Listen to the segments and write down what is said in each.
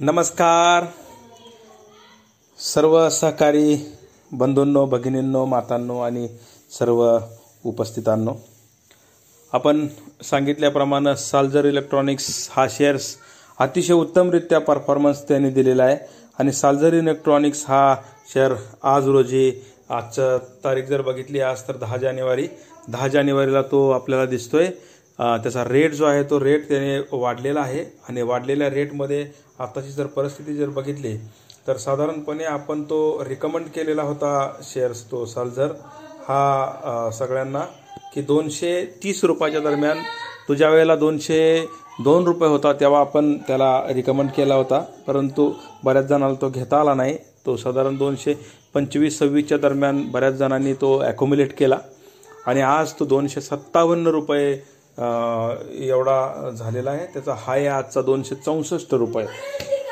नमस्कार. सर्व सहकारी बंधूंनो भगिनींनो मातांनो आणि सर्व उपस्थितांनो आपण सांगितल्याप्रमाणे साल्जर इलेक्ट्रॉनिक्स हा शेअर्स अतिशय उत्तमरित्या परफॉर्मन्स त्यांनी दिलेला आहे. आणि साल्जर इलेक्ट्रॉनिक्स हा शेअर आज रोजी आजचं तारीख जर बघितली आज तर दहा जानेवारी. दहा जानेवारीला तो आपल्याला दिसतोय. त्याचा रेट जो आहे तो रेट त्याने वाढलेला आहे. आणि वाढलेल्या रेटमध्ये आताची जर परिस्थिती जर बघितली तर साधारणपणे आपण तो रिकमेंड केलेला होता शेअर्स तो सालझर हा सगळ्यांना की दोनशे तीस रुपयाच्या दरम्यान तो वेळेला दोनशे दोन रुपये होता तेव्हा आपण त्याला रिकमेंड केला होता. परंतु बऱ्याच जणांना तो घेता आला नाही. तो साधारण दोनशे पंचवीस सव्वीसच्या दरम्यान बऱ्याच जणांनी तो ॲक्युम्युलेट केला. आणि आज तो दोनशे सत्तावन्न रुपये एवढा झालेला आहे. त्याचा हाय आजचा दोनशे चौसष्ट रुपये.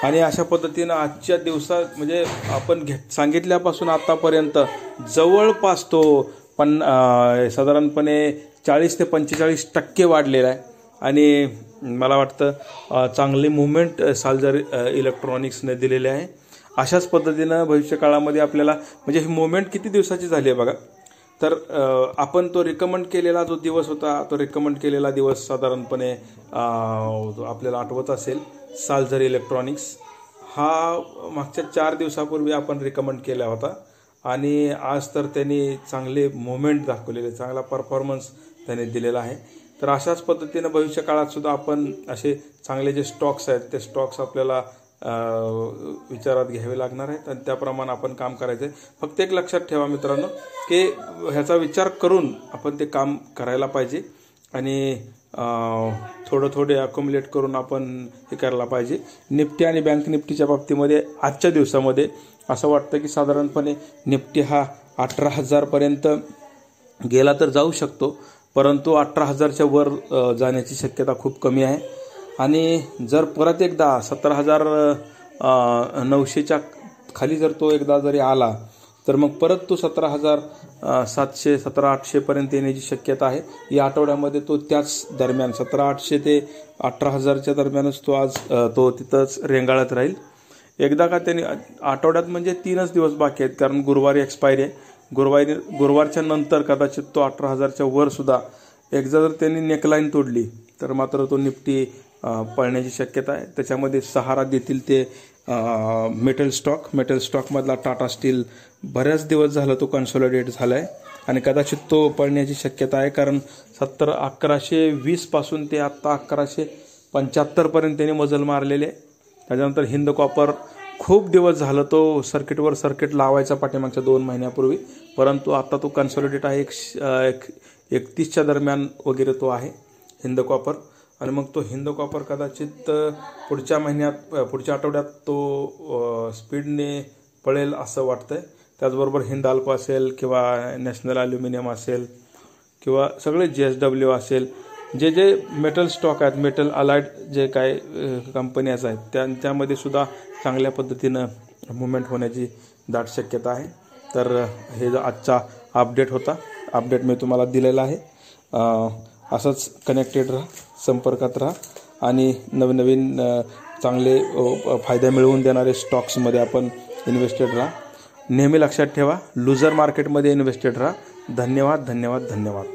आणि अशा पद्धतीनं आजच्या दिवसात म्हणजे आपण घे सांगितल्यापासून आतापर्यंत जवळपास तो पण साधारणपणे चाळीस ते पंचेचाळीस टक्के वाढलेला आहे. आणि मला वाटतं चांगली मुवमेंट साल्जर इलेक्ट्रॉनिक्सने दिलेली आहे. अशाच पद्धतीनं भविष्यकाळामध्ये आपल्याला म्हणजे ही मुवमेंट किती दिवसाची झाली आहे बघा? तर आपण तो रिकमेंड केलेला जो दिवस होता तो रिकमेंड केलेला दिवस साधारणपणे आपल्याला आठवत असेल सालझर इलेक्ट्रॉनिक्स हा मागच्या चार दिवसापूर्वी आपण रिकमेंड केला होता. आणि आज तर त्यांनी चांगले मुवमेंट दाखवलेले चांगला परफॉर्मन्स त्याने दिलेला आहे. तर अशाच पद्धतीनं भविष्य काळात सुद्धा आपण असे चांगले जे स्टॉक्स आहेत ते स्टॉक्स आपल्याला विचारात घ्यावे लागणार आहेत आणि त्याप्रमाणे आपण काम करायचं आहे फक्त एक लक्षात ठेवा मित्रांनो की ह्याचा विचार करून आपण ते काम करायला पाहिजे आणि थोडं थोडे अकोमुलेट करून आपण हे करायला पाहिजे. निफ्टी आणि बँक निफ्टीच्या बाबतीमध्ये आजच्या दिवसामध्ये असं वाटतं की साधारणपणे निफ्टी हा अठरा हजारपर्यंत गेला तर जाऊ शकतो परंतु अठरा हजारच्या वर जाण्याची शक्यता खूप कमी आहे. आणि जर परत एकदा सतरा हजार नऊशेच्या खाली जर तो एकदा जरी आला तर मग परत तो सतरा हजार सातशे सतरा आठशेपर्यंत येण्याची शक्यता आहे. या आठवड्यामध्ये तो त्याच दरम्यान सतरा आठशे ते अठरा हजारच्या दरम्यानच तो आज तो तिथंच रेंगाळत राहील. एकदा का त्याने आठवड्यात म्हणजे तीनच दिवस बाकी आहेत कारण गुरुवारी एक्सपायरी आहे. गुरुवारी गुरुवारच्या नंतर कदाचित तो अठरा हजारच्या वर सुद्धा एकदा जर त्यांनी नेकलाईन तोडली तर मात्र तो निफ्टी पळण्याची शक्यता आहे. त्याच्यामध्ये सहारा देतील ते मेटल स्टॉक मेटल स्टॉकमधला टाटा स्टील बऱ्याच दिवस झालं तो कन्सोलिडेट झाला आहे आणि कदाचित तो पळण्याची शक्यता आहे कारण सत्तर अकराशे वीसपासून ते आत्ता अकराशे पंच्याहत्तरपर्यंत त्यांनी मजल मारलेले त्याच्यानंतर हिंद कॉपर खूप दिवस झालं तो सर्किटवर सर्किट लावायचा पाठीमागच्या दोन महिन्यापूर्वी. परंतु आत्ता तो कन्सॉलिडेट आहे एक एक एकतीसच्या दरम्यान वगैरे तो आहे हिंद कॉपर आणि मग तो हिंद कॉपर कदाचित पुढच्या महिन्यात पुढच्या आठवड्यात तो स्पीडने पळेल असं वाटतंय. त्याचबरोबर हिंद अल्प असेल किंवा नॅशनल ॲल्युमिनियम असेल किंवा सगळे जी एस डब्ल्यू असेल जे जे मेटल स्टॉक आहेत मेटल अलाइड जे काय कंपन्याज आहेत त्यांच्यामध्ये सुद्धा चांगल्या पद्धतीनं मुवमेंट होण्याची दाट शक्यता आहे. तर हे जो आजचा अपडेट होता अपडेट मी तुम्हाला दिलेला आहे. असंच कनेक्टेड राहा संपर्कात राहा आणि नवनवीन चांगले फायदे फायदा मिळवून देणारे स्टॉक्समध्ये आपण इन्व्हेस्टेड राहा. नेहमी लक्षात ठेवा लुझर मार्केटमध्ये इन्व्हेस्टेड राहा. धन्यवाद धन्यवाद धन्यवाद.